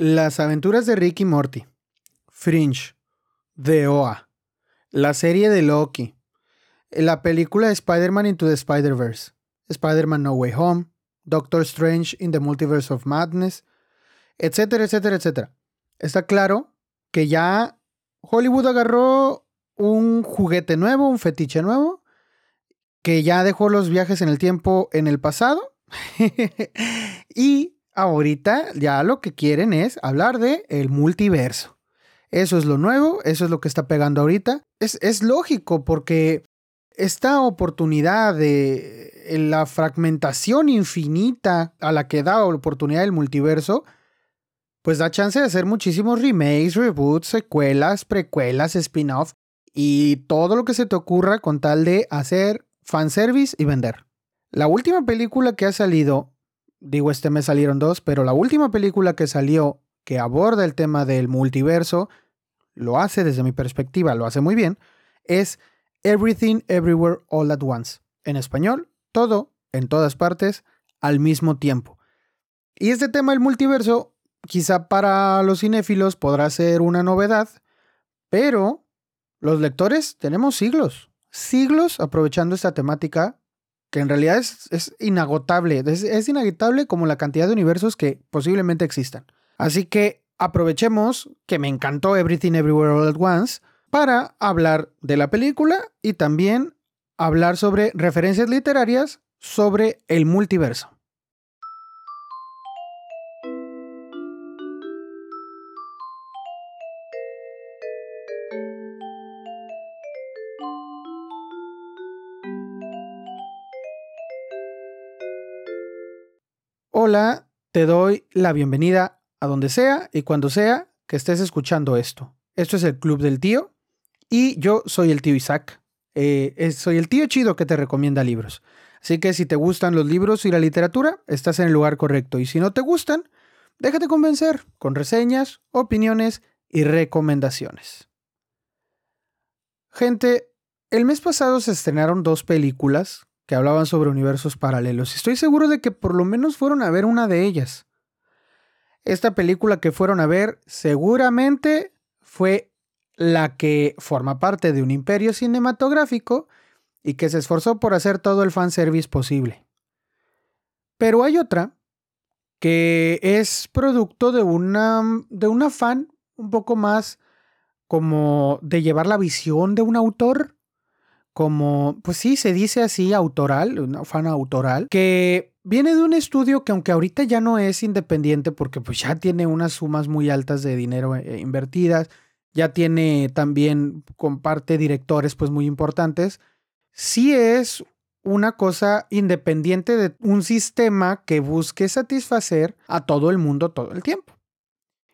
Las aventuras de Rick y Morty, Fringe, The OA, la serie de Loki, la película de Spider-Man Into the Spider-Verse, Spider-Man No Way Home, Doctor Strange in the Multiverse of Madness, etcétera, etcétera, etcétera. Está claro que ya Hollywood agarró un juguete nuevo, un fetiche nuevo, que ya dejó los viajes en el tiempo en el pasado y ahorita ya lo que quieren es hablar de el multiverso. Eso es lo nuevo, eso es lo que está pegando ahorita. Es, es lógico porque esta oportunidad de la fragmentación infinita a la que da la oportunidad del multiverso, pues da chance de hacer muchísimos remakes, reboots, secuelas, precuelas, spin-off y todo lo que se te ocurra con tal de hacer fanservice y vender. La última película que ha salido digo, este mes salieron dos, pero la última película que salió que aborda el tema del multiverso, lo hace desde mi perspectiva, lo hace muy bien, es Everything Everywhere All at Once. En español, todo, en todas partes, al mismo tiempo. Y este tema del multiverso, quizá para los cinéfilos podrá ser una novedad, pero los lectores tenemos siglos, siglos aprovechando esta temática que en realidad es, inagotable, es, inagotable como la cantidad de universos que posiblemente existan. Así que aprovechemos que me encantó Everything Everywhere All at Once para hablar de la película y también hablar sobre referencias literarias sobre el multiverso. Hola, te doy la bienvenida a donde sea y cuando sea que estés escuchando esto. Esto es el Club del Tío y yo soy el tío Isaac. Eh, soy el tío chido que te recomienda libros. Así que si te gustan los libros y la literatura, estás en el lugar correcto. Y si no te gustan, déjate convencer con reseñas, opiniones y recomendaciones. Gente, el mes pasado se estrenaron dos películas que hablaban sobre universos paralelos. Estoy seguro de que por lo menos fueron a ver una de ellas. Esta película que fueron a ver seguramente fue la que forma parte de un imperio cinematográfico y que se esforzó por hacer todo el fanservice posible. Pero hay otra que es producto de una de un afán un poco más como de llevar la visión de un autor como, pues sí, se dice así, autoral, una fan autoral, que viene de un estudio que aunque ahorita ya no es independiente porque pues ya tiene unas sumas muy altas de dinero eh, invertidas, ya tiene también, comparte directores pues muy importantes, sí es una cosa independiente de un sistema que busque satisfacer a todo el mundo todo el tiempo.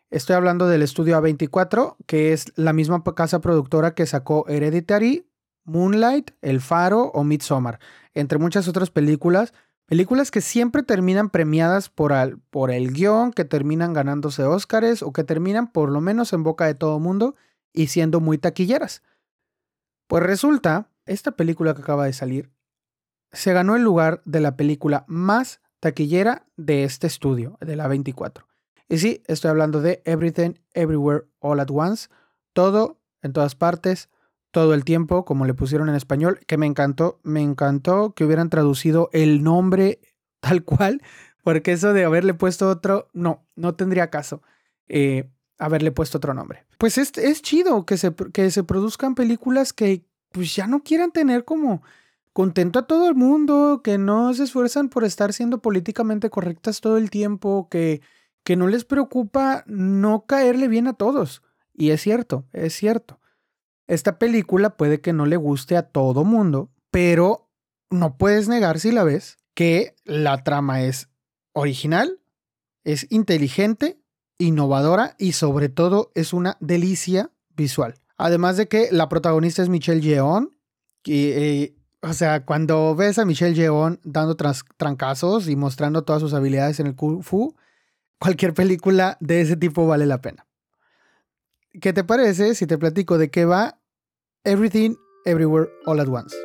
Estoy hablando del estudio A24, que es la misma casa productora que sacó Hereditary, Moonlight, El Faro o Midsommar, entre muchas otras películas. Películas que siempre terminan premiadas por, por el guion, que terminan ganándose Óscares o que terminan por lo menos en boca de todo mundo y siendo muy taquilleras. Pues resulta, esta película que acaba de salir se ganó el lugar de la película más taquillera de este estudio, de la 24. Y sí, estoy hablando de Everything, Everywhere, All at Once, todo, en todas partes, todo el tiempo, como le pusieron en español, que me encantó, me encantó que hubieran traducido el nombre tal cual, porque eso de haberle puesto otro, no, no tendría caso eh, haberle puesto otro nombre. Pues es, es chido que se, que se produzcan películas que pues ya no quieran tener como contento a todo el mundo, que no se esfuerzan por estar siendo políticamente correctas todo el tiempo, que, que no les preocupa no caerle bien a todos. Y es cierto, es cierto. Esta película puede que no le guste a todo mundo, pero no puedes negar si la ves que la trama es original, es inteligente, innovadora y sobre todo es una delicia visual. Además de que la protagonista es Michelle Yeon, eh, o sea, cuando ves a Michelle Yeon dando trancazos y mostrando todas sus habilidades en el Kung Fu, cualquier película de ese tipo vale la pena. ¿Qué te parece si te platico de qué va Everything, Everywhere, All at Once?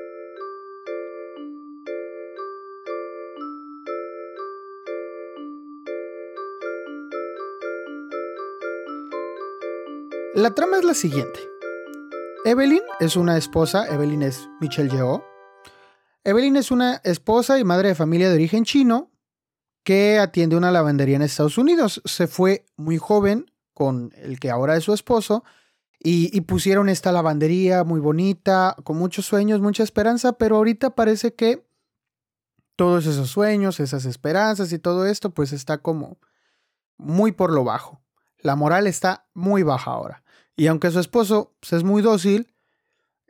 La trama es la siguiente. Evelyn es una esposa, Evelyn es Michelle Yeoh. Evelyn es una esposa y madre de familia de origen chino que atiende una lavandería en Estados Unidos. Se fue muy joven con el que ahora es su esposo y, pusieron esta lavandería muy bonita, con muchos sueños, mucha esperanza, pero ahorita parece que todos esos sueños, esas esperanzas y todo esto, pues está como muy por lo bajo. La moral está muy baja ahora. Y aunque su esposo pues, es muy dócil,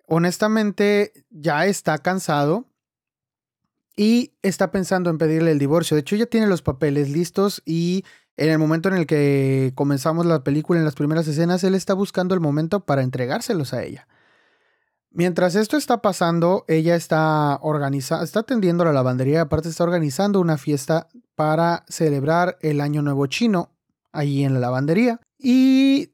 honestamente ya está cansado y está pensando en pedirle el divorcio. De hecho, ya tiene los papeles listos y en el momento en el que comenzamos la película, en las primeras escenas, él está buscando el momento para entregárselos a ella. Mientras esto está pasando, ella está organizando, está atendiendo la lavandería aparte está organizando una fiesta para celebrar el Año Nuevo Chino allí en la lavandería. Y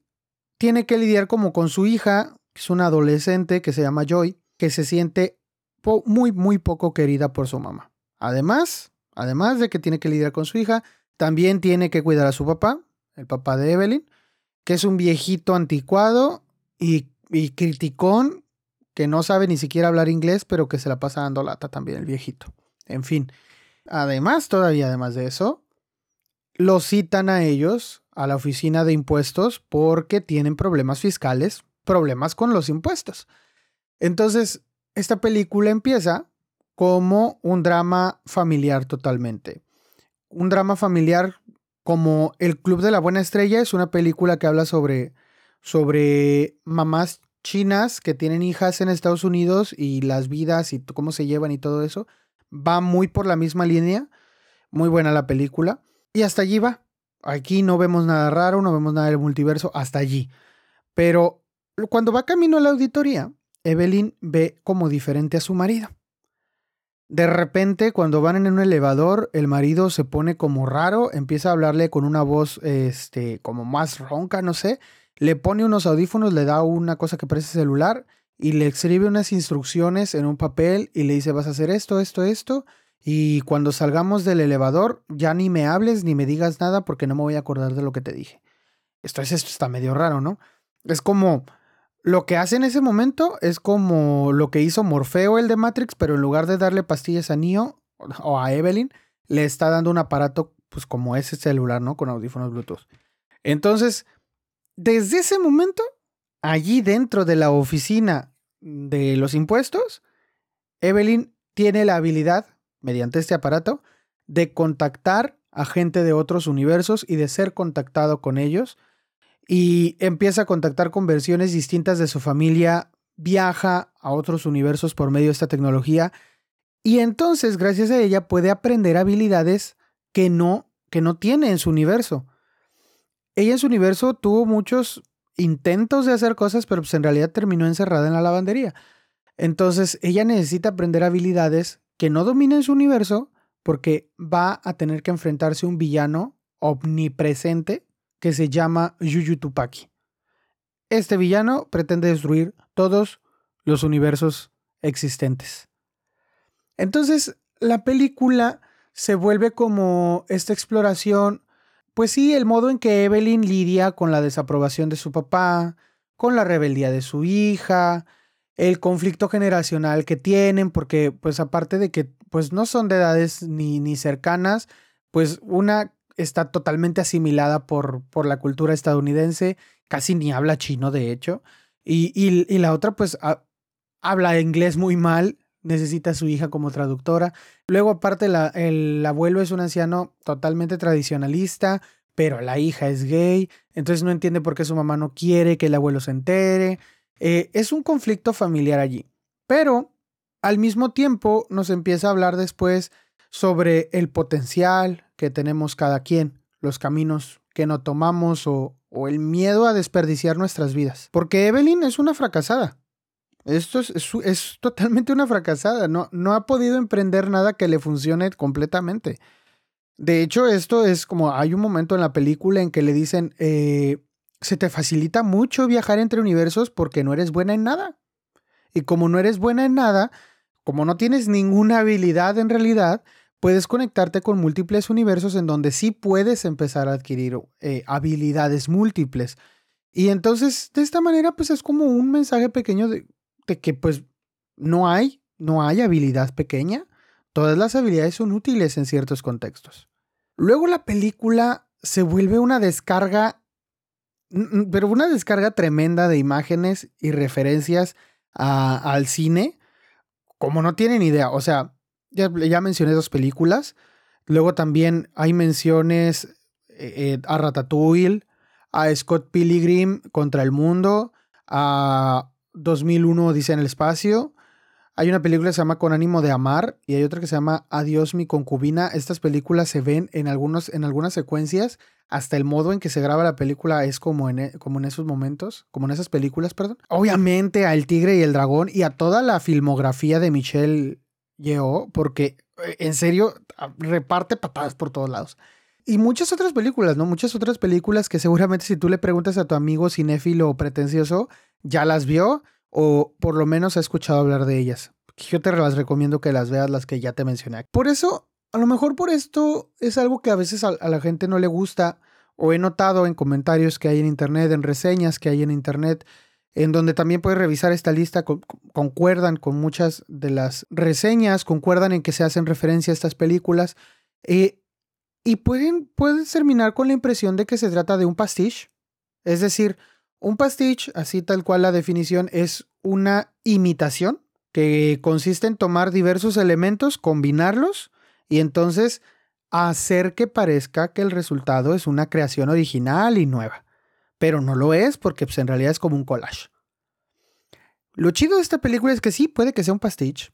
tiene que lidiar como con su hija, que es una adolescente que se llama Joy, que se siente muy, muy poco querida por su mamá. Además, además de que tiene que lidiar con su hija, también tiene que cuidar a su papá, el papá de Evelyn, que es un viejito anticuado y, y criticón que no sabe ni siquiera hablar inglés, pero que se la pasa dando lata también el viejito. En fin. Además, todavía además de eso, lo citan a ellos, a la oficina de impuestos, porque tienen problemas fiscales, problemas con los impuestos. Entonces, esta película empieza como un drama familiar totalmente. Un drama familiar como El Club de la Buena Estrella es una película que habla sobre, sobre mamás chinas que tienen hijas en Estados Unidos y las vidas y cómo se llevan y todo eso. Va muy por la misma línea. Muy buena la película. Y hasta allí va. Aquí no vemos nada raro, no vemos nada del multiverso, hasta allí. Pero cuando va camino a la auditoría, Evelyn ve como diferente a su marido. De repente, cuando van en un elevador, el marido se pone como raro, empieza a hablarle con una voz, este, como más ronca, no sé. Le pone unos audífonos, le da una cosa que parece celular y le escribe unas instrucciones en un papel y le dice, vas a hacer esto, esto, esto. Y cuando salgamos del elevador, ya ni me hables ni me digas nada porque no me voy a acordar de lo que te dije. Esto, es, esto está medio raro, ¿no? Es como lo que hace en ese momento es como lo que hizo Morfeo el de Matrix, pero en lugar de darle pastillas a Neo o a Evelyn, le está dando un aparato pues como ese celular, ¿no? Con audífonos Bluetooth. Entonces, desde ese momento, allí dentro de la oficina de los impuestos, Evelyn tiene la habilidad mediante este aparato, de contactar a gente de otros universos y de ser contactado con ellos. Y empieza a contactar con versiones distintas de su familia, viaja a otros universos por medio de esta tecnología y entonces gracias a ella puede aprender habilidades que no, que no tiene en su universo. Ella en su universo tuvo muchos intentos de hacer cosas, pero pues en realidad terminó encerrada en la lavandería. Entonces ella necesita aprender habilidades que no domina en su universo porque va a tener que enfrentarse a un villano omnipresente que se llama Yuyu Tupaki. Este villano pretende destruir todos los universos existentes. Entonces, la película se vuelve como esta exploración, pues sí, el modo en que Evelyn lidia con la desaprobación de su papá, con la rebeldía de su hija, el conflicto generacional que tienen, porque pues aparte de que pues no son de edades ni, ni cercanas, pues una está totalmente asimilada por, por la cultura estadounidense, casi ni habla chino de hecho, y, y, la otra pues habla inglés muy mal, necesita a su hija como traductora. Luego aparte el abuelo es un anciano totalmente tradicionalista, pero la hija es gay, entonces no entiende por qué su mamá no quiere que el abuelo se entere. Eh, es un conflicto familiar allí, pero al mismo tiempo nos empieza a hablar después sobre el potencial que tenemos cada quien, los caminos que no tomamos o, o el miedo a desperdiciar nuestras vidas. Porque Evelyn es una fracasada. Esto es, es, totalmente una fracasada. No, no ha podido emprender nada que le funcione completamente. De hecho, esto es como hay un momento en la película en que le dicen, eh, se te facilita mucho viajar entre universos porque no eres buena en nada. Y como no eres buena en nada, como no tienes ninguna habilidad en realidad, puedes conectarte con múltiples universos en donde sí puedes empezar a adquirir eh, habilidades múltiples. Y entonces, de esta manera, pues es como un mensaje pequeño de, de que pues no hay, no hay habilidad pequeña. Todas las habilidades son útiles en ciertos contextos. Luego la película se vuelve una descarga, pero una descarga tremenda de imágenes y referencias al cine, como no tienen idea. O sea, ya, mencioné dos películas. Luego también hay menciones eh, eh, a Ratatouille, a Scott Pilgrim contra el mundo, a 2001 Dice en el espacio. Hay una película que se llama Con ánimo de amar y hay otra que se llama Adiós mi concubina. Estas películas se ven en, algunos, en algunas secuencias, hasta el modo en que se graba la película es como en, e, como en esos momentos, como en esas películas, perdón. Obviamente al Tigre y el Dragón y a toda la filmografía de Michelle Yeoh, porque eh, en serio reparte patadas por todos lados. Y muchas otras películas, ¿no? Muchas otras películas que seguramente si tú le preguntas a tu amigo cinéfilo o pretencioso, ya las vio o por lo menos ha escuchado hablar de ellas. Yo te las recomiendo que las veas, las que ya te mencioné. Por eso, a lo mejor por esto es algo que a veces a, la gente no le gusta o he notado en comentarios que hay en internet, en reseñas que hay en internet, en donde también puedes revisar esta lista, concuerdan con muchas de las reseñas, concuerdan en que se hacen referencia a estas películas, eh, y pueden, pueden terminar con la impresión de que se trata de un pastiche, es decir, un pastiche, así tal cual la definición, es una imitación que consiste en tomar diversos elementos, combinarlos y entonces hacer que parezca que el resultado es una creación original y nueva. Pero no lo es porque pues, en realidad es como un collage. Lo chido de esta película es que sí, puede que sea un pastiche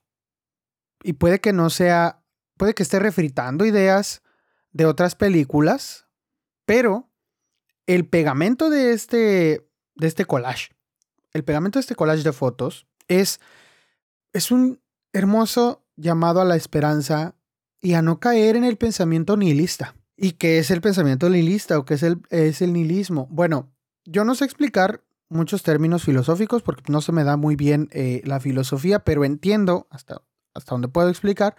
y puede que no sea, puede que esté refritando ideas de otras películas, pero el pegamento de este de este collage. El pegamento de este collage de fotos es, es un hermoso llamado a la esperanza y a no caer en el pensamiento nihilista. ¿Y qué es el pensamiento nihilista o qué es el, es el nihilismo? Bueno, yo no sé explicar muchos términos filosóficos porque no se me da muy bien eh, la filosofía, pero entiendo hasta, hasta donde puedo explicar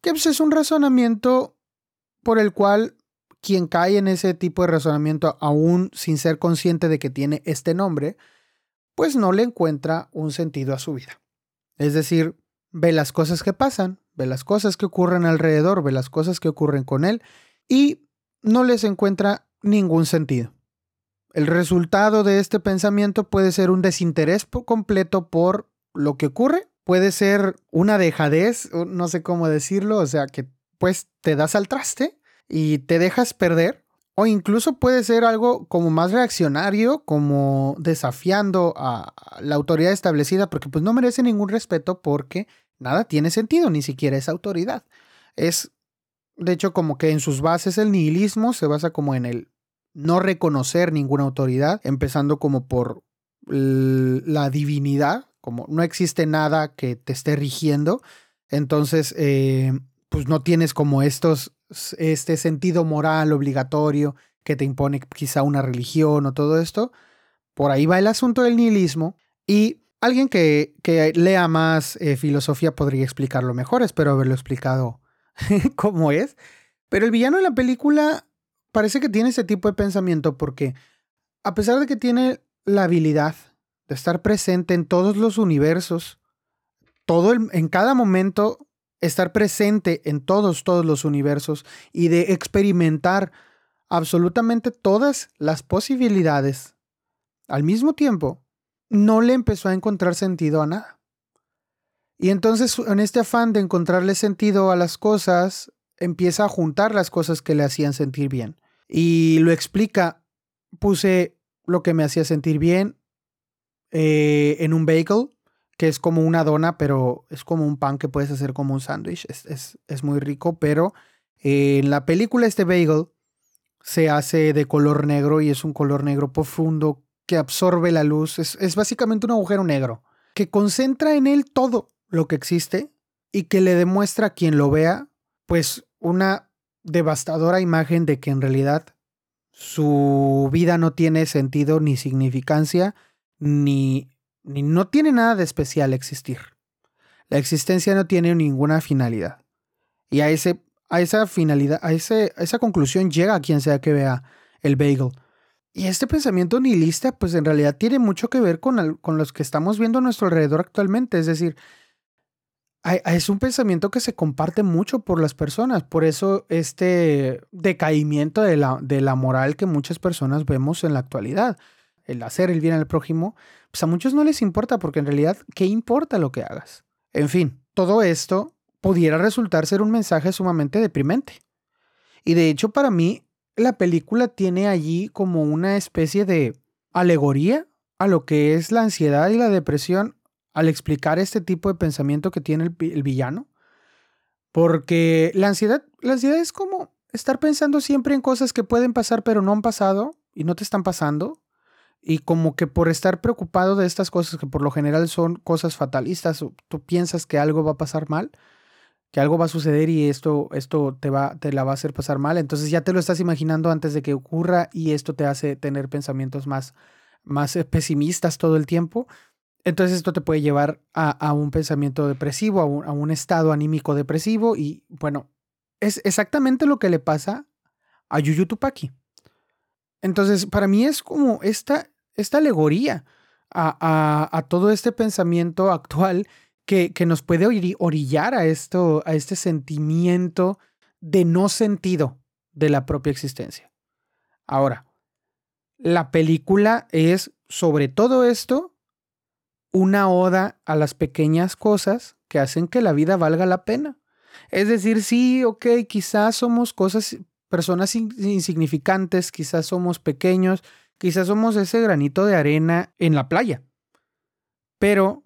que pues, es un razonamiento por el cual quien cae en ese tipo de razonamiento aún sin ser consciente de que tiene este nombre, pues no le encuentra un sentido a su vida. Es decir, ve las cosas que pasan, ve las cosas que ocurren alrededor, ve las cosas que ocurren con él y no les encuentra ningún sentido. El resultado de este pensamiento puede ser un desinterés completo por lo que ocurre, puede ser una dejadez, no sé cómo decirlo, o sea, que pues te das al traste y te dejas perder. O incluso puede ser algo como más reaccionario, como desafiando a la autoridad establecida, porque pues no merece ningún respeto porque nada tiene sentido, ni siquiera esa autoridad. Es, de hecho, como que en sus bases el nihilismo se basa como en el no reconocer ninguna autoridad, empezando como por la divinidad, como no existe nada que te esté rigiendo, entonces eh, pues no tienes como estos este sentido moral obligatorio que te impone quizá una religión o todo esto. Por ahí va el asunto del nihilismo y alguien que, que lea más eh, filosofía podría explicarlo mejor, espero haberlo explicado cómo es. Pero el villano de la película parece que tiene ese tipo de pensamiento porque a pesar de que tiene la habilidad de estar presente en todos los universos, todo en cada momento estar presente en todos, todos los universos y de experimentar absolutamente todas las posibilidades al mismo tiempo, no le empezó a encontrar sentido a nada. Y entonces en este afán de encontrarle sentido a las cosas, empieza a juntar las cosas que le hacían sentir bien. Y lo explica, puse lo que me hacía sentir bien eh, en un bagel, que es como una dona, pero es como un pan que puedes hacer como un sándwich. Es, muy rico, pero en la película este bagel se hace de color negro y es un color negro profundo que absorbe la luz. Es, es básicamente un agujero negro que concentra en él todo lo que existe y que le demuestra a quien lo vea, pues una devastadora imagen de que en realidad su vida no tiene sentido ni significancia ni no tiene nada de especial existir. La existencia no tiene ninguna finalidad. Y a, ese, a esa finalidad, a, ese, esa conclusión llega a quien sea que vea el bagel. Y este pensamiento nihilista, pues en realidad tiene mucho que ver con, con los que estamos viendo a nuestro alrededor actualmente. Es decir, es un pensamiento que se comparte mucho por las personas. Por eso este decaimiento de la, de la moral que muchas personas vemos en la actualidad. El hacer el bien al prójimo, pues a muchos no les importa porque en realidad, ¿qué importa lo que hagas? En fin, todo esto pudiera resultar ser un mensaje sumamente deprimente. Y de hecho para mí la película tiene allí como una especie de alegoría a lo que es la ansiedad y la depresión al explicar este tipo de pensamiento que tiene el, villano. Porque la ansiedad, la ansiedad es como estar pensando siempre en cosas que pueden pasar pero no han pasado y no te están pasando. Y como que por estar preocupado de estas cosas que por lo general son cosas fatalistas, tú piensas que algo va a pasar mal, que algo va a suceder y esto, esto te, va, te la va a hacer pasar mal. Entonces ya te lo estás imaginando antes de que ocurra y esto te hace tener pensamientos más, más eh, pesimistas todo el tiempo. Entonces esto te puede llevar a, un pensamiento depresivo, a un, estado anímico depresivo y bueno, es exactamente lo que le pasa a Yuyu Tupaki. Entonces para mí es como esta, esta alegoría a, a todo este pensamiento actual que, nos puede orillar a esto, a este sentimiento de no sentido de la propia existencia. Ahora, la película es sobre todo esto una oda a las pequeñas cosas que hacen que la vida valga la pena. Es decir, sí, ok, quizás somos cosas, personas insignificantes, quizás somos pequeños, quizás somos ese granito de arena en la playa. Pero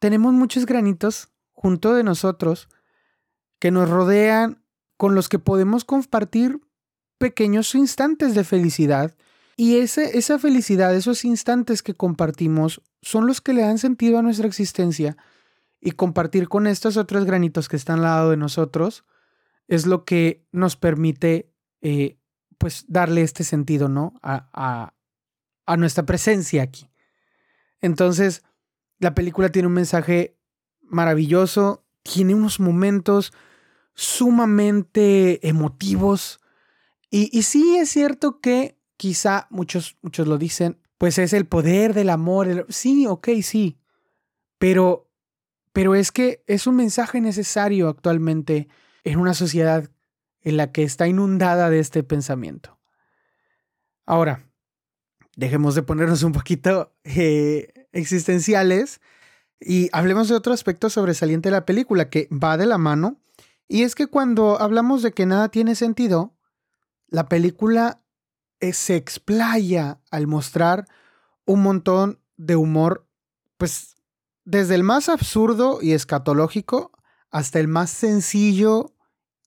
tenemos muchos granitos junto de nosotros que nos rodean, con los que podemos compartir pequeños instantes de felicidad. Y ese, esa felicidad, esos instantes que compartimos, son los que le dan sentido a nuestra existencia. Y compartir con estos otros granitos que están al lado de nosotros es lo que nos permite, eh, pues, darle este sentido, ¿no? A, a, a nuestra presencia aquí. Entonces, la película tiene un mensaje maravilloso, tiene unos momentos sumamente emotivos. Y, sí es cierto que quizá muchos, muchos lo dicen, pues es el poder del amor. Sí, ok, sí. Pero, pero es que es un mensaje necesario actualmente en una sociedad en la que está inundada de este pensamiento. Ahora, dejemos de ponernos un poquito eh, existenciales y hablemos de otro aspecto sobresaliente de la película que va de la mano. Y es que cuando hablamos de que nada tiene sentido, la película eh, se explaya al mostrar un montón de humor, pues desde el más absurdo y escatológico hasta el más sencillo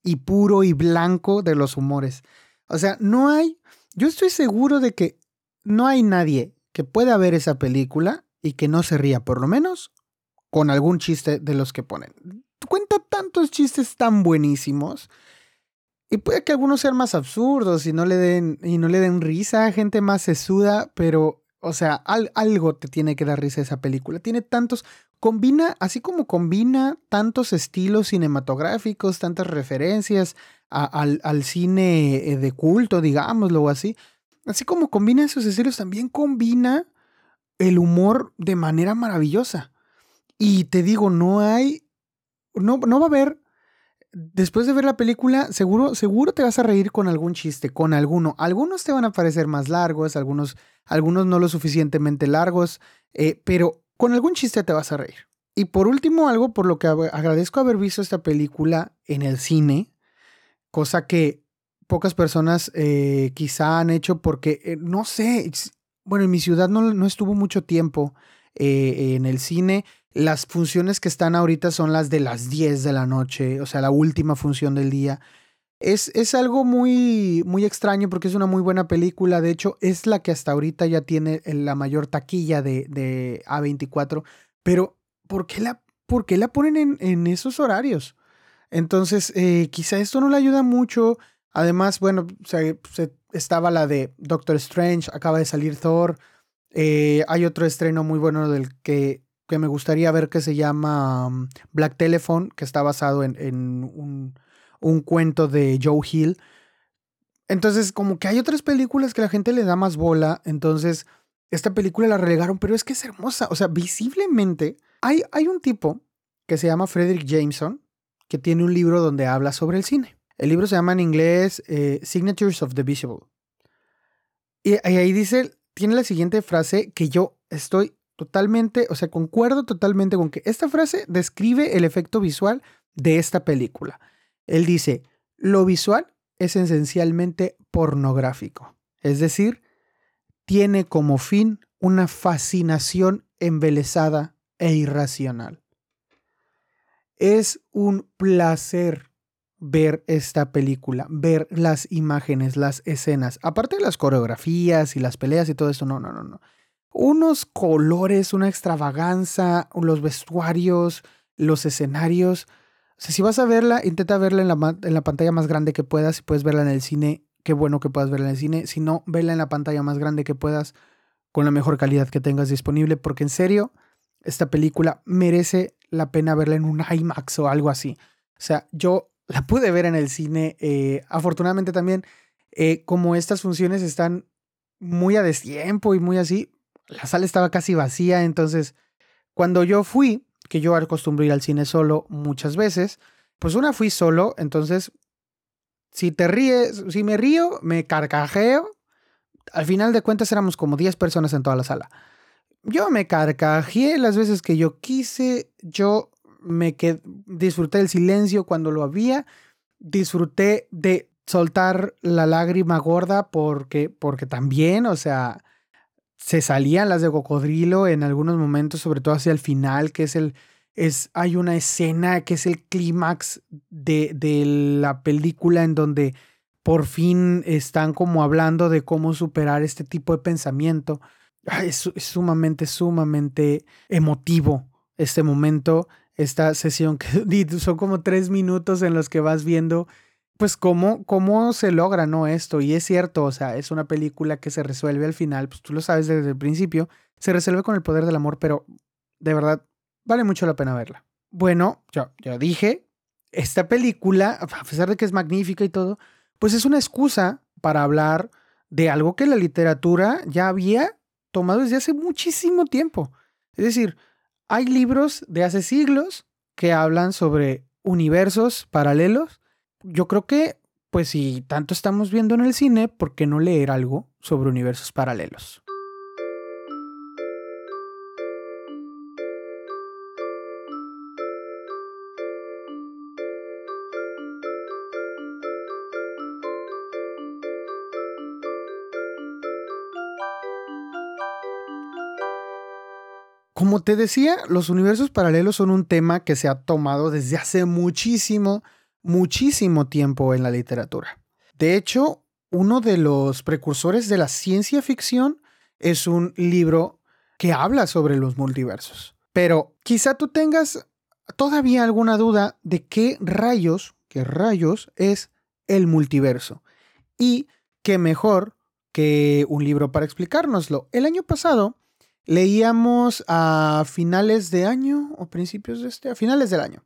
y puro y blanco de los humores. O sea, no hay, yo estoy seguro de que no hay nadie que pueda ver esa película y que no se ría, por lo menos con algún chiste de los que ponen. Cuenta tantos chistes tan buenísimos. Y puede que algunos sean más absurdos y no le den, y no le den risa, gente más sesuda, pero, o sea, algo te tiene que dar risa esa película. Tiene tantos, combina, así como combina tantos estilos cinematográficos, tantas referencias al, al, cine eh, de culto, digámoslo así. Así como combina esos estilos, también combina el humor de manera maravillosa. Y te digo, no hay, no, no va a haber, después de ver la película, seguro, seguro te vas a reír con algún chiste, con alguno. Algunos te van a parecer más largos, algunos, algunos no lo suficientemente largos, eh, pero con algún chiste te vas a reír. Y por último, algo por lo que agradezco haber visto esta película en el cine, cosa que pocas personas eh, quizá han hecho porque, eh, no sé, bueno, en mi ciudad no, no estuvo mucho tiempo en el cine. Las funciones que están ahorita son las de las 10 de la noche, o sea, la última función del día. Es, es, algo muy, muy extraño porque es una muy buena película. De hecho, es la que hasta ahorita ya tiene la mayor taquilla de, de A24. Pero, ¿por qué la, la ponen en, en, esos horarios? Entonces, eh, quizá esto no le ayuda mucho. Además, bueno, se, estaba la de Doctor Strange, acaba de salir Thor. Eh, hay otro estreno muy bueno del que, que, me gustaría ver que se llama um, Black Telephone, que está basado en, un, un, cuento de Joe Hill. Entonces, como que hay otras películas que la gente le da más bola, entonces esta película la relegaron, pero es que es hermosa. O sea, visiblemente hay, hay un tipo que se llama Frederick Jameson, que tiene un libro donde habla sobre el cine. El libro se llama en inglés eh, Signatures of the Visible. Y ahí dice, tiene la siguiente frase que yo estoy totalmente, o sea, concuerdo totalmente con que esta frase describe el efecto visual de esta película. Él dice, lo visual es esencialmente pornográfico, es decir, tiene como fin una fascinación embelesada e irracional. Es un placer ver esta película, ver las imágenes, las escenas, aparte de las coreografías y las peleas y todo eso, no, no, no, no. Unos colores, una extravaganza, los vestuarios, los escenarios, sea, si vas a verla, intenta verla en la, en la pantalla más grande que puedas. Si puedes verla en el cine, qué bueno que puedas verla en el cine. Si no, vela en la pantalla más grande que puedas, con la mejor calidad que tengas disponible, porque en serio, esta película merece la pena verla en un IMAX o algo así. O sea, yo la pude ver en el cine. Eh, afortunadamente también, eh, como estas funciones están muy a destiempo y muy así, la sala estaba casi vacía. Entonces, cuando yo fui, que yo acostumbro ir al cine solo muchas veces. Pues una fui solo, entonces, si te ríes, si me río, me carcajeo. Al final de cuentas éramos como 10 personas en toda la sala. Yo me carcajeé las veces que yo quise, yo me quedé, disfruté del silencio cuando lo había, disfruté de soltar la lágrima gorda porque, porque también, o sea, se salían las de cocodrilo en algunos momentos, sobre todo hacia el final, que es el. Es, hay una escena que es el clímax de, de la película en donde por fin están como hablando de cómo superar este tipo de pensamiento. Es, es, sumamente, sumamente emotivo este momento, esta sesión que son como tres minutos en los que vas viendo pues cómo, cómo se logra, ¿no? Esto, y es cierto, o sea, es una película que se resuelve al final, pues tú lo sabes desde el principio, se resuelve con el poder del amor, pero de verdad, vale mucho la pena verla. Bueno, yo, ya dije, esta película, a pesar de que es magnífica y todo, pues es una excusa para hablar de algo que la literatura ya había tomado desde hace muchísimo tiempo. Es decir, hay libros de hace siglos que hablan sobre universos paralelos yo creo que, pues si tanto estamos viendo en el cine, ¿por qué no leer algo sobre universos paralelos? Como te decía, los universos paralelos son un tema que se ha tomado desde hace muchísimo muchísimo tiempo en la literatura. De hecho, uno de los precursores de la ciencia ficción es un libro que habla sobre los multiversos. Pero quizá tú tengas todavía alguna duda de qué rayos, qué rayos es el multiverso. Y qué mejor que un libro para explicárnoslo. El año pasado leíamos a finales de año o principios de este, a finales del año,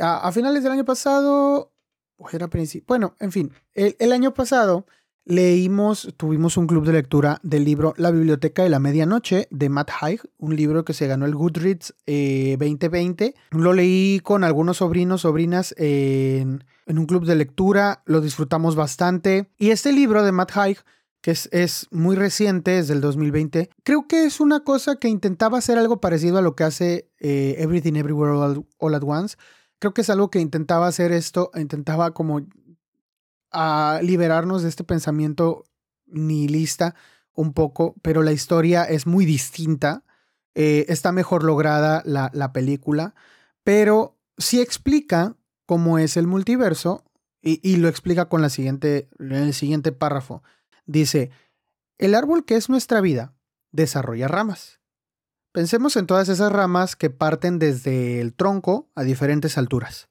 a, finales del año pasado, o era principio, bueno, en fin, el, año pasado leímos, tuvimos un club de lectura del libro La Biblioteca de la Medianoche de Matt Haig, un libro que se ganó el Goodreads 2020. Eh, lo leí con algunos sobrinos, sobrinas en, un club de lectura, lo disfrutamos bastante. Y este libro de Matt Haig que es, muy reciente, es del 2020. Creo que es una cosa que intentaba hacer algo parecido a lo que hace eh, Everything Everywhere all, at Once, creo que es algo que intentaba hacer esto, intentaba como a liberarnos de este pensamiento nihilista un poco, pero la historia es muy distinta. Eh, está mejor lograda la, la, película, pero sí explica cómo es el multiverso y, y lo explica con la siguiente, en el siguiente párrafo. Dice, el árbol que es nuestra vida desarrolla ramas. Pensemos en todas esas ramas que parten desde el tronco a diferentes alturas.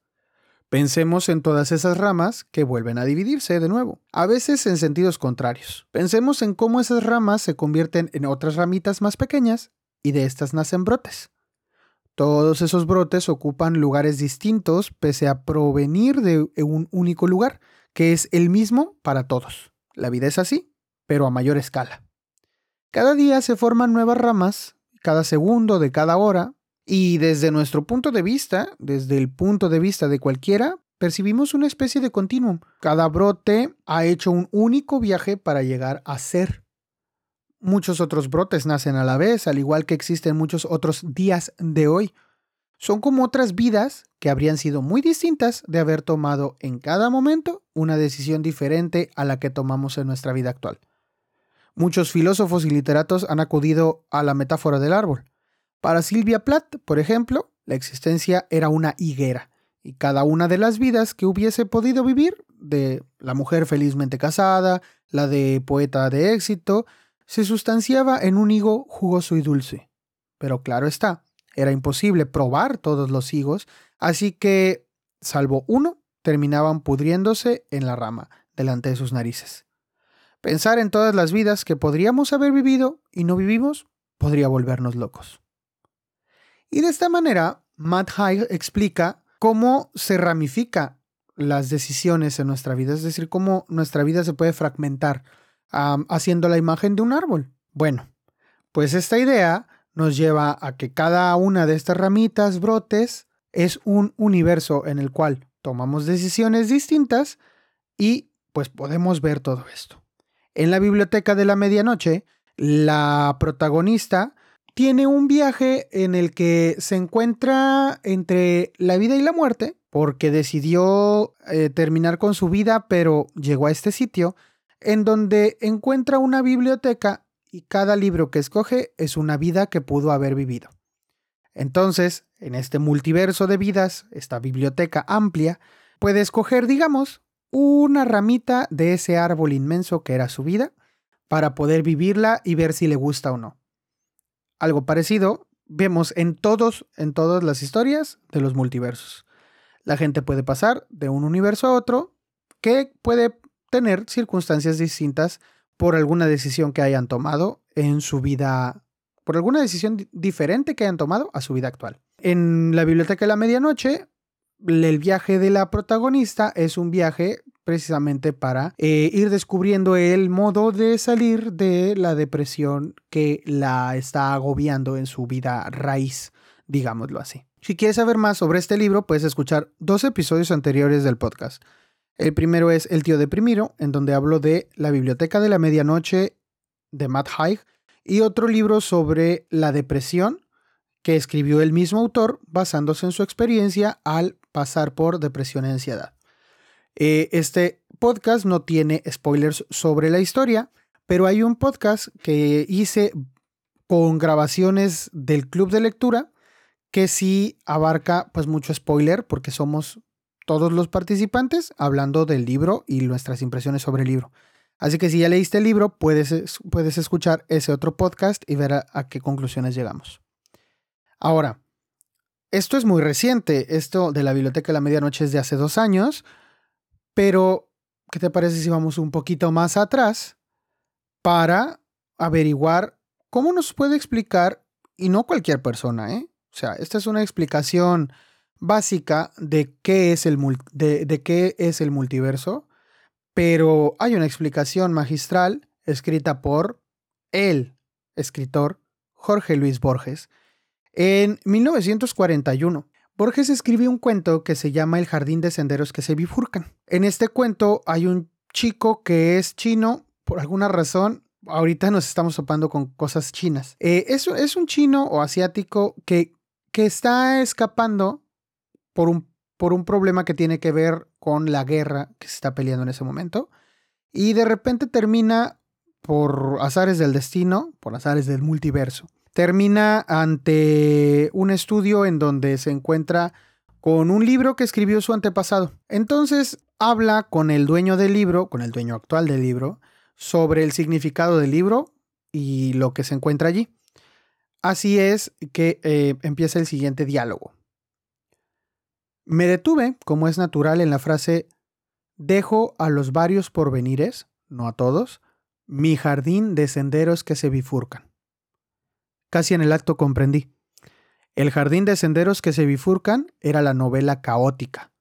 Pensemos en todas esas ramas que vuelven a dividirse de nuevo, a veces en sentidos contrarios. Pensemos en cómo esas ramas se convierten en otras ramitas más pequeñas y de estas nacen brotes. Todos esos brotes ocupan lugares distintos pese a provenir de un único lugar, que es el mismo para todos. La vida es así, pero a mayor escala. Cada día se forman nuevas ramas, cada segundo de cada hora, y desde nuestro punto de vista, desde el punto de vista de cualquiera, percibimos una especie de continuum. Cada brote ha hecho un único viaje para llegar a ser. Muchos otros brotes nacen a la vez, al igual que existen muchos otros días de hoy. Son como otras vidas que habrían sido muy distintas de haber tomado en cada momento una decisión diferente a la que tomamos en nuestra vida actual. Muchos filósofos y literatos han acudido a la metáfora del árbol. Para Silvia Plath, por ejemplo, la existencia era una higuera, y cada una de las vidas que hubiese podido vivir, de la mujer felizmente casada, la de poeta de éxito, se sustanciaba en un higo jugoso y dulce. Pero claro está, era imposible probar todos los higos, así que, salvo uno, terminaban pudriéndose en la rama, delante de sus narices. Pensar en todas las vidas que podríamos haber vivido y no vivimos podría volvernos locos. Y de esta manera, Matt Haig explica cómo se ramifica las decisiones en nuestra vida, es decir, cómo nuestra vida se puede fragmentar haciendo la imagen de un árbol. Bueno, pues esta idea nos lleva a que cada una de estas ramitas, brotes, es un universo en el cual tomamos decisiones distintas y pues podemos ver todo esto. En la biblioteca de la medianoche, la protagonista tiene un viaje en el que se encuentra entre la vida y la muerte, porque decidió eh, terminar con su vida, pero llegó a este sitio, en donde encuentra una biblioteca y cada libro que escoge es una vida que pudo haber vivido. Entonces, en este multiverso de vidas, esta biblioteca amplia, puede escoger, digamos, una ramita de ese árbol inmenso que era su vida para poder vivirla y ver si le gusta o no. Algo parecido vemos en todos en todas las historias de los multiversos. La gente puede pasar de un universo a otro que puede tener circunstancias distintas por alguna decisión que hayan tomado en su vida, por alguna decisión diferente que hayan tomado a su vida actual. En la Biblioteca de la Medianoche el viaje de la protagonista es un viaje precisamente para eh, ir descubriendo el modo de salir de la depresión que la está agobiando en su vida raíz, digámoslo así. Si quieres saber más sobre este libro, puedes escuchar dos episodios anteriores del podcast. El primero es El tío deprimido, en donde hablo de la biblioteca de la medianoche de Matt Haig, y otro libro sobre la depresión que escribió el mismo autor basándose en su experiencia al pasar por depresión y ansiedad. Eh, este podcast no tiene spoilers sobre la historia, pero hay un podcast que hice con grabaciones del club de lectura que sí abarca pues mucho spoiler porque somos todos los participantes hablando del libro y nuestras impresiones sobre el libro. Así que si ya leíste el libro, puedes, puedes escuchar ese otro podcast y ver a qué conclusiones llegamos. Ahora, esto es muy reciente, esto de la Biblioteca de la Medianoche es de hace dos años, pero ¿qué te parece si vamos un poquito más atrás para averiguar cómo nos puede explicar, y no cualquier persona, ¿eh? O sea, esta es una explicación básica de qué es el, de qué es el multiverso, pero hay una explicación magistral escrita por el escritor Jorge Luis Borges, en 1941, Borges escribió un cuento que se llama El jardín de senderos que se bifurcan. En este cuento hay un chico que es chino, por alguna razón, ahorita nos estamos topando con cosas chinas. Eh, es, es, un chino o asiático que, que está escapando por un, por un problema que tiene que ver con la guerra que se está peleando en ese momento. Y de repente termina por azares del destino, por azares del multiverso, termina ante un estudio en donde se encuentra con un libro que escribió su antepasado. Entonces habla con el dueño del libro, con el dueño actual del libro, sobre el significado del libro y lo que se encuentra allí. Así es que eh, empieza el siguiente diálogo. Me detuve, como es natural, en la frase dejo a los varios porvenires, no a todos, mi jardín de senderos que se bifurcan. Casi en el acto comprendí. El jardín de senderos que se bifurcan era la novela caótica,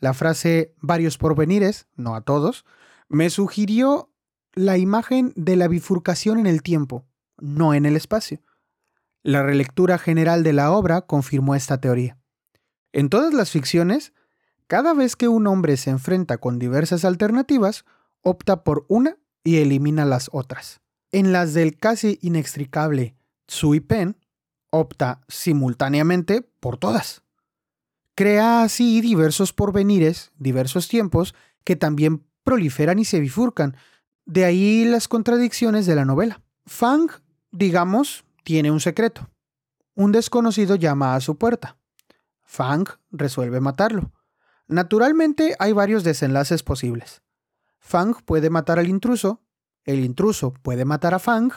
la frase varios porvenires, no a todos, me sugirió la imagen de la bifurcación en el tiempo, no en el espacio. La relectura general de la obra confirmó esta teoría. En todas las ficciones, cada vez que un hombre se enfrenta con diversas alternativas, opta por una y elimina las otras. En las del casi inextricable Tsui Pen, opta simultáneamente por todas. Crea así diversos porvenires, diversos tiempos, que también proliferan y se bifurcan. De ahí las contradicciones de la novela. Fang, digamos, tiene un secreto. Un desconocido llama a su puerta. Fang resuelve matarlo. Naturalmente hay varios desenlaces posibles. Fang puede matar al intruso, el intruso puede matar a Fang,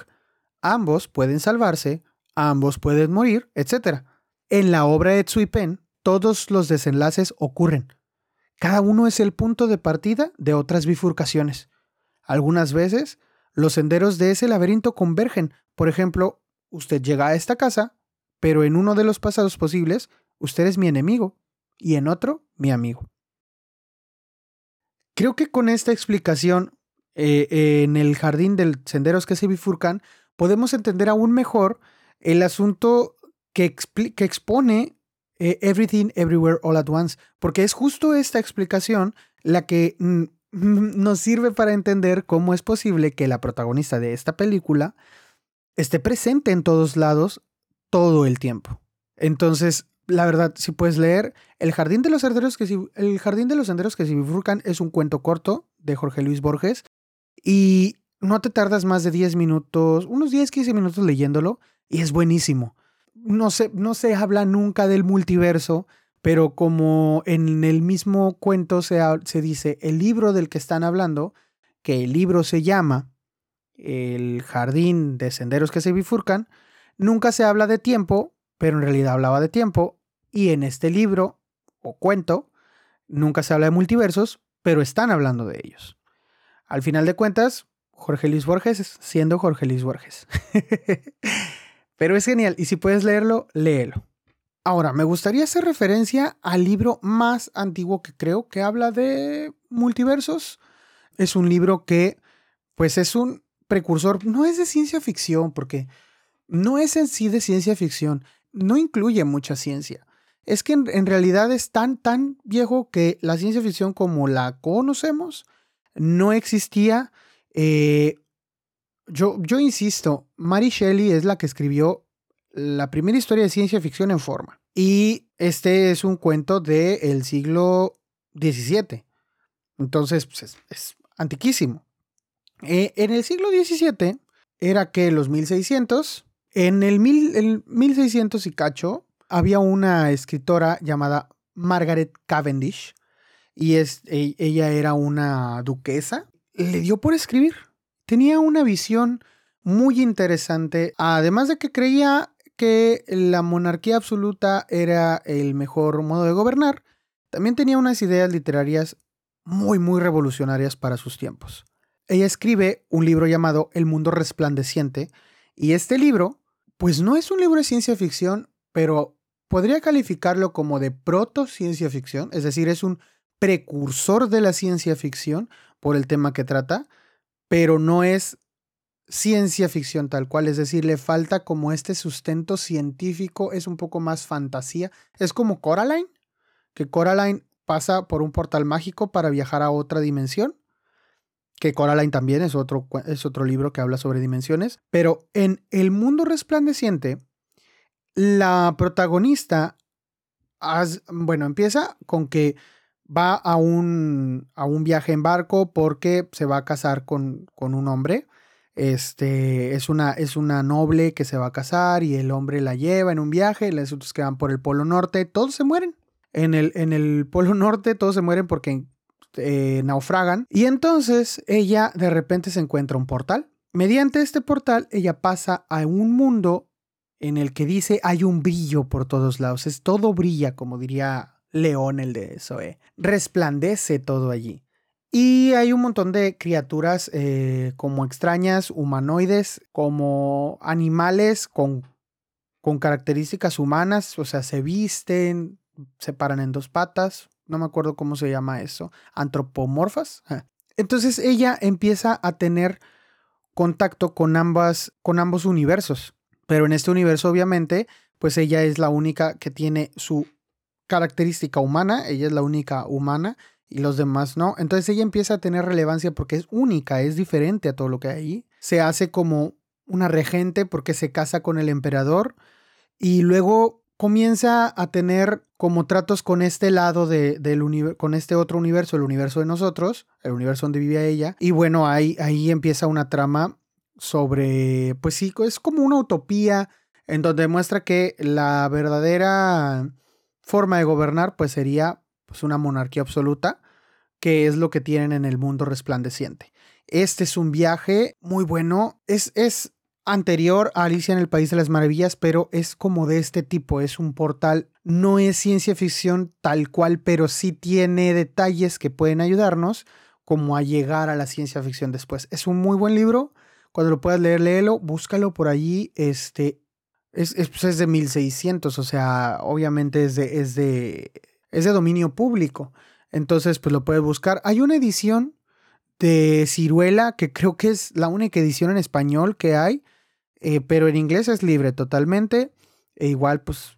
ambos pueden salvarse, ambos pueden morir, etc. En la obra de Tsui Pen, todos los desenlaces ocurren. Cada uno es el punto de partida de otras bifurcaciones. Algunas veces, los senderos de ese laberinto convergen. Por ejemplo, usted llega a esta casa, pero en uno de los pasados posibles, usted es mi enemigo y en otro, mi amigo. Creo que con esta explicación, eh, en el jardín de senderos que se bifurcan, podemos entender aún mejor el asunto que, expone eh, Everything Everywhere All at Once, porque es justo esta explicación la que nos sirve para entender cómo es posible que la protagonista de esta película esté presente en todos lados todo el tiempo. Entonces, la verdad, si puedes leer El Jardín de los Senderos que El Jardín de los Senderos que se bifurcan es un cuento corto de Jorge Luis Borges y no te tardas más de 10 minutos, unos 10, 15 minutos leyéndolo y es buenísimo no se, no se habla nunca del multiverso, pero como en el mismo cuento se, se dice el libro del que están hablando, que el libro se llama El jardín de senderos que se bifurcan, nunca se habla de tiempo, pero en realidad hablaba de tiempo, y en este libro o cuento nunca se habla de multiversos, pero están hablando de ellos. Al final de cuentas, Jorge Luis Borges siendo Jorge Luis Borges. Pero es genial y si puedes leerlo, léelo. Ahora, me gustaría hacer referencia al libro más antiguo que creo que habla de multiversos. Es un libro que, pues es un precursor, no es de ciencia ficción, porque no es en sí de ciencia ficción, no incluye mucha ciencia. Es que en, realidad es tan, tan viejo que la ciencia ficción como la conocemos no existía eh, yo, insisto, Mary Shelley es la que escribió la primera historia de ciencia ficción en forma. Y este es un cuento del siglo XVII. Entonces, pues, es, antiquísimo. Eh, en el siglo XVII era que los 1600, en el, mil, el 1600 y cacho, había una escritora llamada Margaret Cavendish y es, e, ella era una duquesa. Le dio por escribir tenía una visión muy interesante, además de que creía que la monarquía absoluta era el mejor modo de gobernar, también tenía unas ideas literarias muy, muy revolucionarias para sus tiempos. Ella escribe un libro llamado El mundo resplandeciente, y este libro, pues no es un libro de ciencia ficción, pero podría calificarlo como de proto ciencia ficción, es decir, es un precursor de la ciencia ficción por el tema que trata, pero no es ciencia ficción tal cual, es decir, le falta como este sustento científico, es un poco más fantasía. Es como Coraline, que Coraline pasa por un portal mágico para viajar a otra dimensión, que Coraline también es otro, es otro libro que habla sobre dimensiones, pero en El mundo resplandeciente, la protagonista, bueno, empieza con que va a un, a un viaje en barco porque se va a casar con, con un hombre. Este es una, es una noble que se va a casar y el hombre la lleva en un viaje, los otros que van por el Polo Norte, todos se mueren. En el, en el Polo Norte todos se mueren porque eh, naufragan. Y entonces ella de repente se encuentra un portal. Mediante este portal ella pasa a un mundo en el que dice hay un brillo por todos lados. Es todo brilla, como diría León, el de Zoe. Resplandece todo allí. Y hay un montón de criaturas eh, como extrañas, humanoides, como animales con, con características humanas, o sea, se visten, se paran en dos patas, no me acuerdo cómo se llama eso, antropomorfas. Entonces ella empieza a tener contacto con ambas, con ambos universos. Pero en este universo, obviamente, pues ella es la única que tiene su característica humana, ella es la única humana y los demás no. Entonces ella empieza a tener relevancia porque es única, es diferente a todo lo que hay. Se hace como una regente porque se casa con el emperador y luego comienza a tener como tratos con este lado de, del con este otro universo, el universo de nosotros, el universo donde vivía ella. Y bueno, ahí, ahí empieza una trama sobre, pues sí, es como una utopía en donde muestra que la verdadera forma de gobernar pues sería pues una monarquía absoluta, que es lo que tienen en el mundo resplandeciente. Este es un viaje muy bueno, es, es anterior a Alicia en el País de las Maravillas, pero es como de este tipo, es un portal, no es ciencia ficción tal cual, pero sí tiene detalles que pueden ayudarnos como a llegar a la ciencia ficción después. Es un muy buen libro, cuando lo puedas leer, léelo, búscalo por allí, este, es, es, pues, es de 1600, o sea, obviamente es de, es de, es de dominio público, entonces pues lo puedes buscar. Hay una edición de Ciruela, que creo que es la única edición en español que hay, eh, pero en inglés es libre totalmente. E igual, pues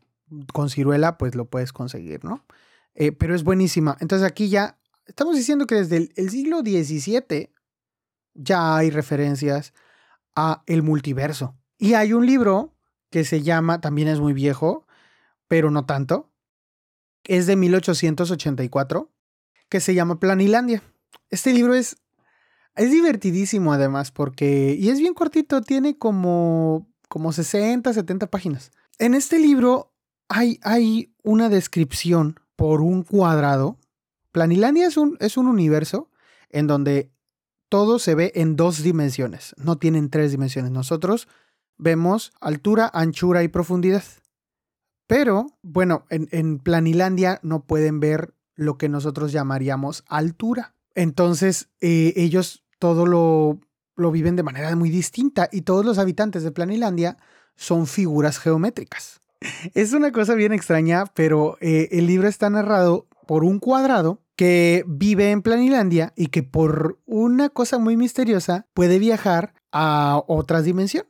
con ciruela, pues lo puedes conseguir, ¿no? Eh, pero es buenísima. Entonces aquí ya estamos diciendo que desde el, siglo XVII ya hay referencias a el multiverso. Y hay un libro que se llama, también es muy viejo, pero no tanto, es de 1884, que se llama Planilandia. Este libro es es divertidísimo además porque, y es bien cortito, tiene como, como 60, 70 páginas. En este libro hay, hay una descripción por un cuadrado. Planilandia es un, es un universo en donde todo se ve en dos dimensiones, no tienen tres dimensiones. Nosotros vemos altura, anchura y profundidad. Pero, bueno, en, en Planilandia no pueden ver lo que nosotros llamaríamos altura. Entonces, eh, ellos todo lo, lo viven de manera muy distinta y todos los habitantes de Planilandia son figuras geométricas. Es una cosa bien extraña, pero eh, el libro está narrado por un cuadrado que vive en Planilandia y que por una cosa muy misteriosa puede viajar a otras dimensiones.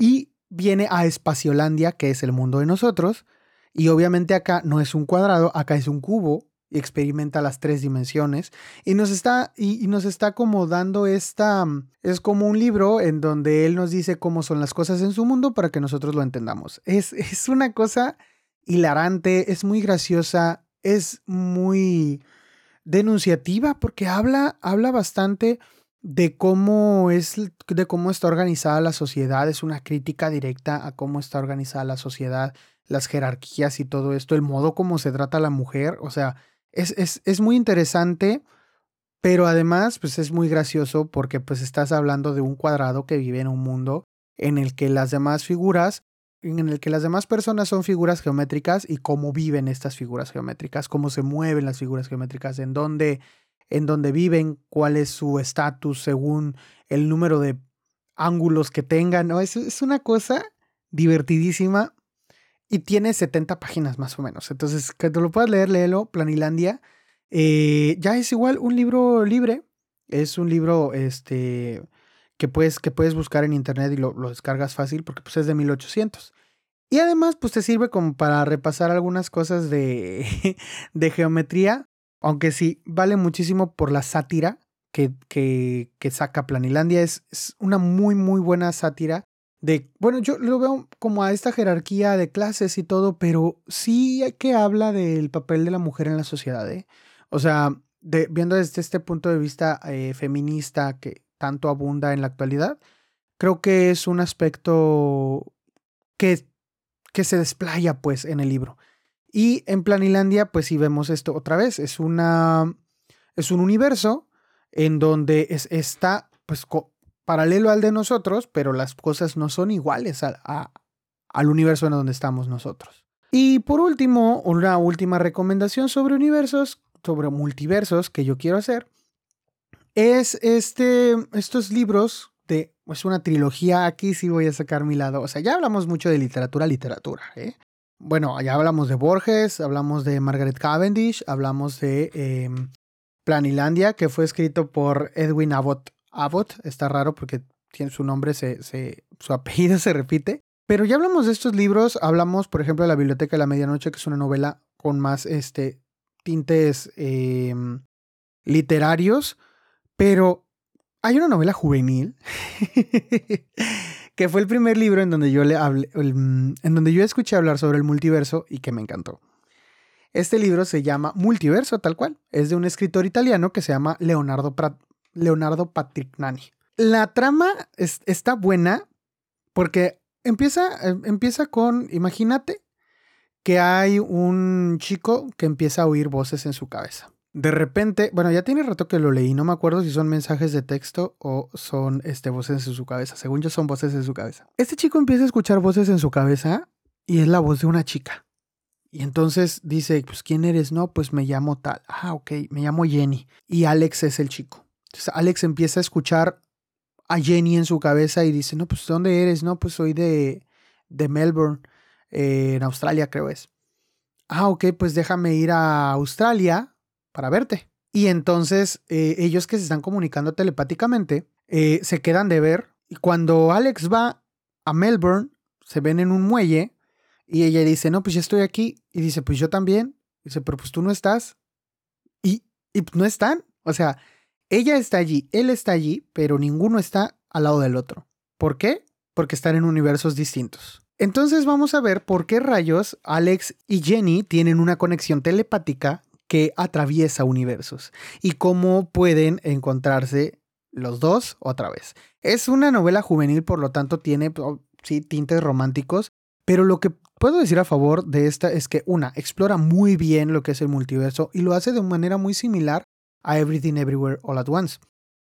Y viene a Espaciolandia, que es el mundo de nosotros. Y obviamente acá no es un cuadrado, acá es un cubo y experimenta las tres dimensiones y nos está y, nos está como dando esta es como un libro en donde él nos dice cómo son las cosas en su mundo para que nosotros lo entendamos. Es, es una cosa hilarante, es muy graciosa, es muy denunciativa porque habla habla bastante de cómo es de cómo está organizada la sociedad, es una crítica directa a cómo está organizada la sociedad, las jerarquías y todo esto, el modo como se trata la mujer, o sea, es, muy interesante, pero además pues es muy gracioso porque pues estás hablando de un cuadrado que vive en un mundo en el que las demás figuras, en el que las demás personas son figuras geométricas y cómo viven estas figuras geométricas, cómo se mueven las figuras geométricas, en dónde, en dónde viven, cuál es su estatus según el número de ángulos que tengan. ¿no? Es, es una cosa divertidísima y tiene 70 páginas más o menos. Entonces, que te lo puedas leer, léelo, Planilandia. Eh, ya es igual un libro libre. Es un libro este, que, puedes, que puedes buscar en internet y lo, descargas fácil porque pues, es de 1800. Y además, pues te sirve como para repasar algunas cosas de, de geometría. Aunque sí, vale muchísimo por la sátira que, que, saca Planilandia. Es, es, una muy, muy buena sátira de, bueno, yo lo veo como a esta jerarquía de clases y todo, pero sí que habla del papel de la mujer en la sociedad, ¿eh? O sea, de, viendo desde este punto de vista eh, feminista que tanto abunda en la actualidad, creo que es un aspecto que, que se desplaya pues en el libro. Y en Planilandia, pues sí vemos esto otra vez, es una, es un universo en donde es, está pues paralelo al de nosotros, pero las cosas no son iguales al universo en donde estamos nosotros. Y por último, una última recomendación sobre universos, sobre multiversos que yo quiero hacer, es este, estos libros de, es una trilogía, aquí sí voy a sacar mi lado, o sea, ya hablamos mucho de literatura, literatura, ¿eh? Bueno, ya hablamos de Borges, hablamos de Margaret Cavendish, hablamos de em, Planilandia, que fue escrito por Edwin Abbott. Abbott está raro porque tiene su nombre, se, su apellido se repite. Pero ya hablamos de estos libros, hablamos, por ejemplo, de La Biblioteca de la Medianoche, que es una novela con más este, tintes em, literarios, pero hay una novela juvenil que fue el primer libro en donde yo le hablé, en donde yo escuché hablar sobre el multiverso y que me encantó. Este libro se llama Multiverso, tal cual. Es de un escritor italiano que se llama Leonardo, Leonardo Patrignani. La trama está buena porque empieza, em, empieza con, imagínate que hay un chico que empieza a oír voces en su cabeza. De repente, bueno, ya tiene rato que lo leí, no me acuerdo si son mensajes de texto o son este, voces en su cabeza. Según yo son voces en su cabeza. Este chico empieza a escuchar voces en su cabeza y es la voz de una chica. Y entonces dice, pues, ¿quién eres? No, pues me llamo tal. Ah, ok, me llamo Jenny. Y Alex es el chico. Entonces Alex empieza a escuchar a Jenny en su cabeza y dice, no, pues, ¿dónde eres? No, pues soy de, de Melbourne, eh, en Australia creo es. Ah, ok, pues déjame ir a Australia para verte. Y entonces eh, ellos que se están comunicando telepáticamente eh, se quedan de ver. Y cuando Alex va a Melbourne, se ven en un muelle y ella dice, no, pues ya estoy aquí. Y dice, pues yo también. dice, pero pues tú no estás. Y, y no están. O sea, ella está allí, él está allí, pero ninguno está al lado del otro. ¿Por qué? Porque están en universos distintos. Entonces vamos a ver por qué rayos Alex y Jenny tienen una conexión telepática que atraviesa universos y cómo pueden encontrarse los dos otra vez. Es una novela juvenil, por lo tanto tiene oh, sí, tintes románticos, pero lo que puedo decir a favor de esta es que una, explora muy bien lo que es el multiverso y lo hace de manera muy similar a Everything Everywhere All at Once.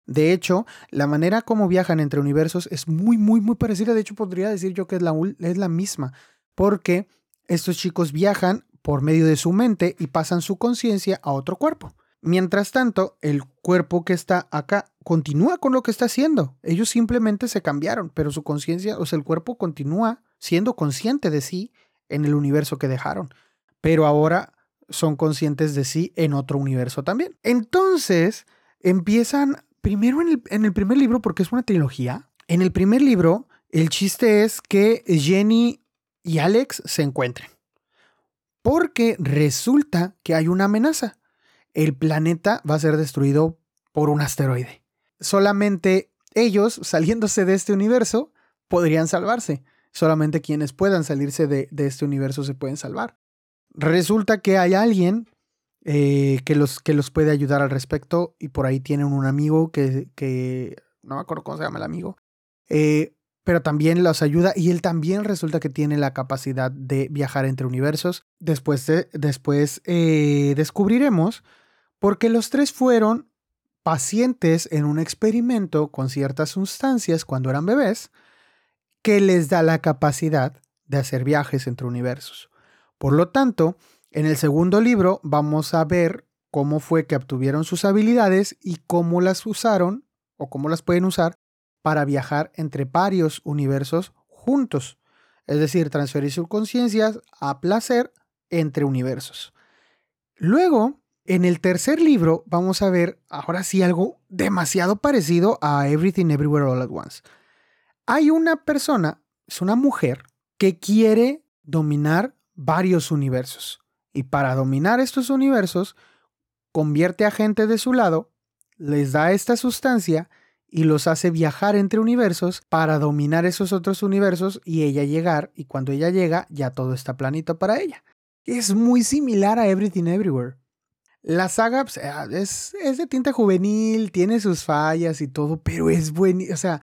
De hecho, la manera como viajan entre universos es muy, muy, muy parecida. De hecho, podría decir yo que es la, es la misma, porque estos chicos viajan por medio de su mente y pasan su conciencia a otro cuerpo. Mientras tanto, el cuerpo que está acá continúa con lo que está haciendo. Ellos simplemente se cambiaron, pero su conciencia, o sea, el cuerpo continúa siendo consciente de sí en el universo que dejaron. Pero ahora son conscientes de sí en otro universo también. Entonces, empiezan primero en el, primer libro, porque es una trilogía. En el primer libro, el chiste es que Jenny y Alex se encuentren. Porque resulta que hay una amenaza. El planeta va a ser destruido por un asteroide. Solamente ellos, saliéndose de este universo, podrían salvarse. Solamente quienes puedan salirse de, este universo se pueden salvar resulta que hay alguien eh, que, los, que los puede ayudar al respecto y por ahí tienen un amigo que, que no me acuerdo cómo se llama el amigo, eh, pero también los ayuda y él también resulta que tiene la capacidad de viajar entre universos. Después, después eh, descubriremos porque los tres fueron pacientes en un experimento con ciertas sustancias cuando eran bebés que les da la capacidad de hacer viajes entre universos. Por lo tanto, en el segundo libro vamos a ver cómo fue que obtuvieron sus habilidades y cómo las usaron o cómo las pueden usar para viajar entre varios universos juntos. Es decir, transferir sus conciencias a placer entre universos. Luego, en el tercer libro vamos a ver ahora sí algo demasiado parecido a Everything Everywhere All at Once. Hay una persona, es una mujer, que quiere dominar varios universos. Y para dominar estos universos, convierte a gente de su lado, les da esta sustancia y los hace viajar entre universos para dominar esos otros universos y ella llegar, y cuando ella llega ya todo está planito para ella. Es muy similar a Everything Everywhere. La saga pues, ah, es, es de tinta juvenil, tiene sus fallas y todo, pero es bueno. O sea,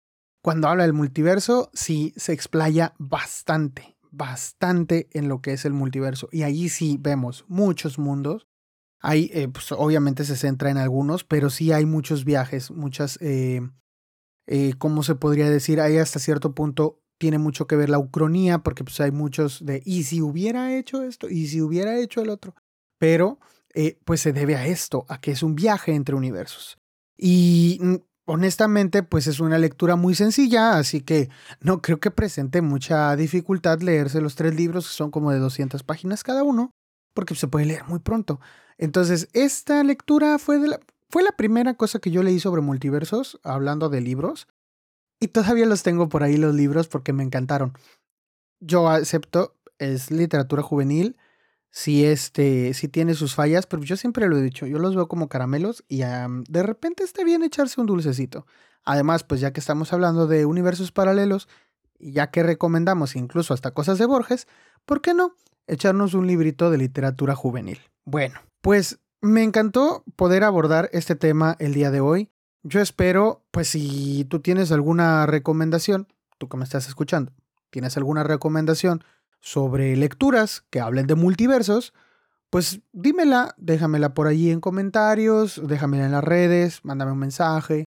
cuando habla del multiverso, sí se explaya bastante bastante en lo que es el multiverso. Y allí sí vemos muchos mundos. Ahí, eh, pues, obviamente se centra en algunos, pero sí hay muchos viajes, muchas, eh, eh, ¿cómo se podría decir? Ahí hasta cierto punto tiene mucho que ver la ucronía, porque pues hay muchos de, ¿y si hubiera hecho esto? ¿Y si hubiera hecho el otro? Pero, pues se debe a esto, a que es un viaje entre universos. Y mm, honestamente, pues es una lectura muy sencilla, así que no creo que presente mucha dificultad leerse los tres libros, que son como de 200 páginas cada uno, porque se puede leer muy pronto. Entonces, esta lectura fue, de la, fue la primera cosa que yo leí sobre multiversos, hablando de libros, y todavía los tengo por ahí los libros porque me encantaron. Yo acepto, es literatura juvenil, si este, si tiene sus fallas, pero yo siempre lo he dicho, yo los veo como caramelos y de repente está bien echarse un dulcecito. Además, pues ya que estamos hablando de universos paralelos, y ya que recomendamos incluso hasta cosas de Borges, ¿por qué no echarnos un librito de literatura juvenil? Bueno, pues me encantó poder abordar este tema el día de hoy. Yo espero, pues si tú tienes alguna recomendación, tú que me estás escuchando, tienes alguna recomendación sobre lecturas que hablen de multiversos, pues dímela, déjamela por allí en comentarios, déjamela en las redes, mándame un mensaje.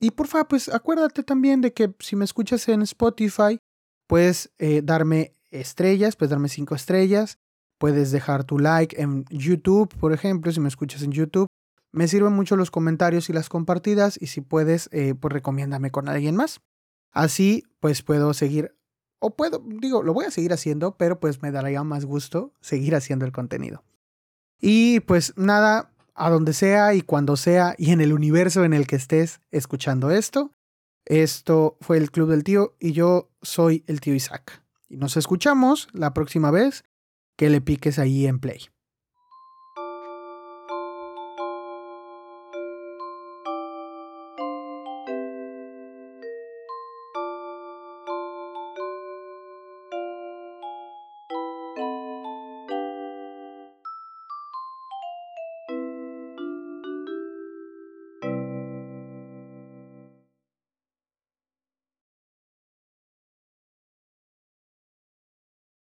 Y porfa, pues acuérdate también de que si me escuchas en Spotify, puedes eh, darme estrellas, puedes darme cinco estrellas, puedes dejar tu like en YouTube, por ejemplo, si me escuchas en YouTube. Me sirven mucho los comentarios y las compartidas y si puedes, eh, pues recomiéndame con alguien más. Así, pues puedo seguir o puedo, digo, lo voy a seguir haciendo, pero pues me daría más gusto seguir haciendo el contenido. Y pues nada, a donde sea y cuando sea y en el universo en el que estés escuchando esto, esto fue el Club del Tío y yo soy el tío Isaac. Y nos escuchamos la próxima vez que le piques ahí en play.